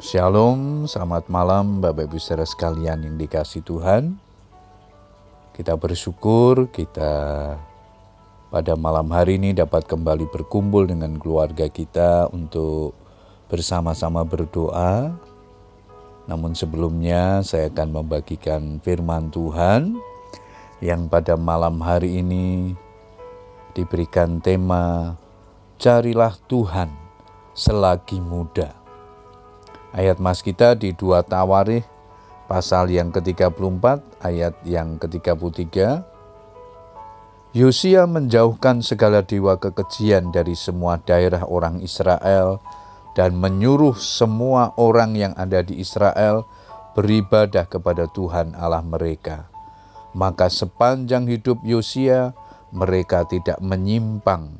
Shalom, selamat malam Bapak Ibu saudara sekalian yang dikasih Tuhan. Kita bersyukur kita pada malam hari ini dapat kembali berkumpul dengan keluarga kita untuk bersama-sama berdoa. Namun sebelumnya saya akan membagikan firman Tuhan yang pada malam hari ini diberikan tema Carilah Tuhan selagi muda. Ayat mas kita di dua Tawarih pasal yang ke-34 ayat yang ke-33. Yosia menjauhkan segala dewa kekejian dari semua daerah orang Israel dan menyuruh semua orang yang ada di Israel beribadah kepada Tuhan Allah mereka. Maka sepanjang hidup Yosia mereka tidak menyimpang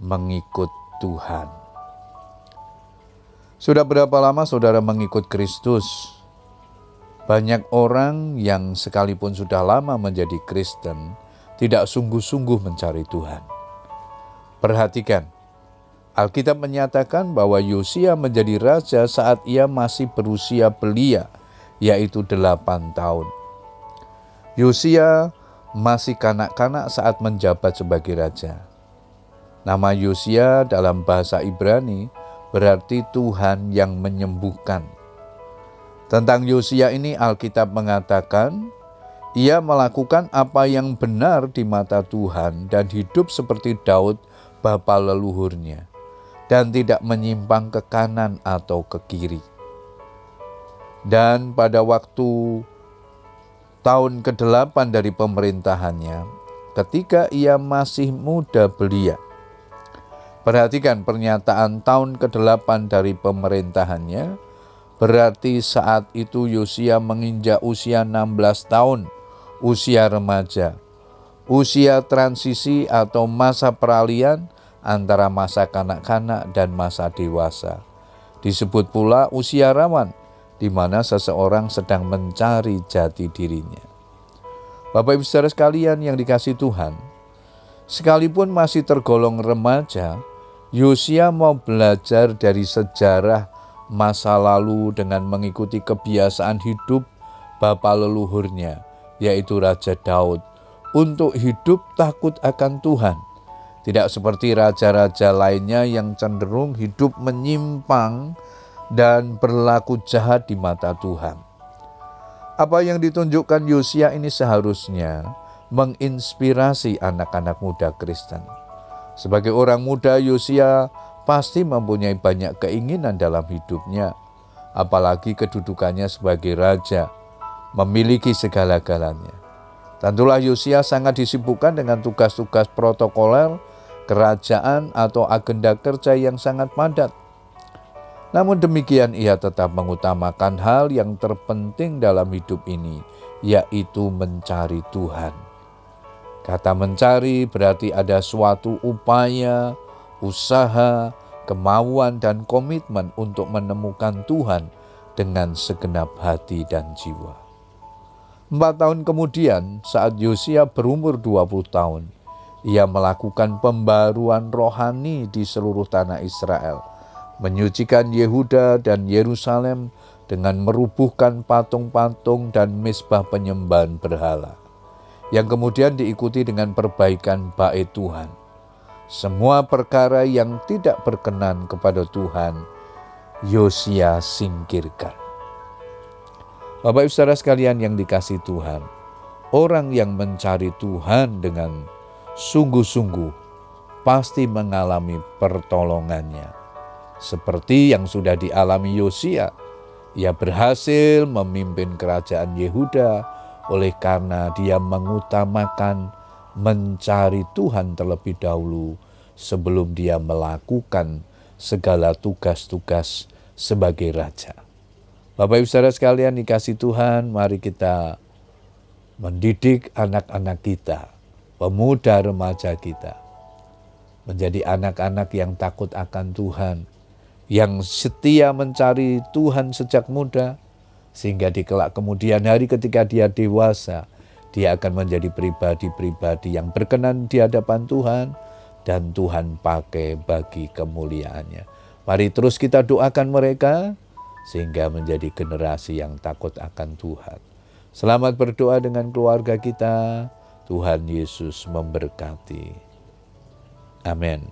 mengikut Tuhan. Sudah berapa lama saudara mengikut Kristus? Banyak orang yang sekalipun sudah lama menjadi Kristen, tidak sungguh-sungguh mencari Tuhan. Perhatikan, Alkitab menyatakan bahwa Yosia menjadi raja saat ia masih berusia belia, yaitu delapan tahun. Yosia masih kanak-kanak saat menjabat sebagai raja. Nama Yosia dalam bahasa Ibrani berarti Tuhan yang menyembuhkan. Tentang Yosia ini Alkitab mengatakan, ia melakukan apa yang benar di mata Tuhan dan hidup seperti Daud bapa leluhurnya dan tidak menyimpang ke kanan atau ke kiri. Dan pada waktu tahun ke-8 dari pemerintahannya, ketika ia masih muda belia, Perhatikan pernyataan tahun ke-8 dari pemerintahannya, berarti saat itu Yosia menginjak usia 16 tahun, usia remaja, usia transisi atau masa peralihan antara masa kanak-kanak dan masa dewasa. Disebut pula usia rawan, di mana seseorang sedang mencari jati dirinya. Bapak Ibu saudara sekalian yang dikasih Tuhan, sekalipun masih tergolong remaja, Yosia mau belajar dari sejarah masa lalu dengan mengikuti kebiasaan hidup bapa leluhurnya, yaitu Raja Daud, untuk hidup takut akan Tuhan. Tidak seperti raja-raja lainnya yang cenderung hidup menyimpang dan berlaku jahat di mata Tuhan. Apa yang ditunjukkan Yosia ini seharusnya menginspirasi anak-anak muda Kristen sebagai orang muda, Yosia pasti mempunyai banyak keinginan dalam hidupnya, apalagi kedudukannya sebagai raja, memiliki segala-galanya. Tentulah Yosia sangat disibukkan dengan tugas-tugas protokoler, kerajaan, atau agenda kerja yang sangat padat. Namun demikian ia tetap mengutamakan hal yang terpenting dalam hidup ini, yaitu mencari Tuhan. Kata mencari berarti ada suatu upaya, usaha, kemauan, dan komitmen untuk menemukan Tuhan dengan segenap hati dan jiwa. Empat tahun kemudian, saat Yosia berumur 20 tahun, ia melakukan pembaruan rohani di seluruh tanah Israel, menyucikan Yehuda dan Yerusalem dengan merubuhkan patung-patung dan mesbah penyembahan berhala yang kemudian diikuti dengan perbaikan bait Tuhan. Semua perkara yang tidak berkenan kepada Tuhan, Yosia singkirkan. Bapak Ibu saudara sekalian yang dikasih Tuhan, orang yang mencari Tuhan dengan sungguh-sungguh pasti mengalami pertolongannya. Seperti yang sudah dialami Yosia, ia berhasil memimpin kerajaan Yehuda oleh karena dia mengutamakan mencari Tuhan terlebih dahulu sebelum dia melakukan segala tugas-tugas sebagai raja. Bapak Ibu Saudara sekalian dikasih Tuhan, mari kita mendidik anak-anak kita, pemuda remaja kita, menjadi anak-anak yang takut akan Tuhan, yang setia mencari Tuhan sejak muda, sehingga di kelak kemudian hari ketika dia dewasa, dia akan menjadi pribadi-pribadi yang berkenan di hadapan Tuhan dan Tuhan pakai bagi kemuliaannya. Mari terus kita doakan mereka sehingga menjadi generasi yang takut akan Tuhan. Selamat berdoa dengan keluarga kita. Tuhan Yesus memberkati. Amin.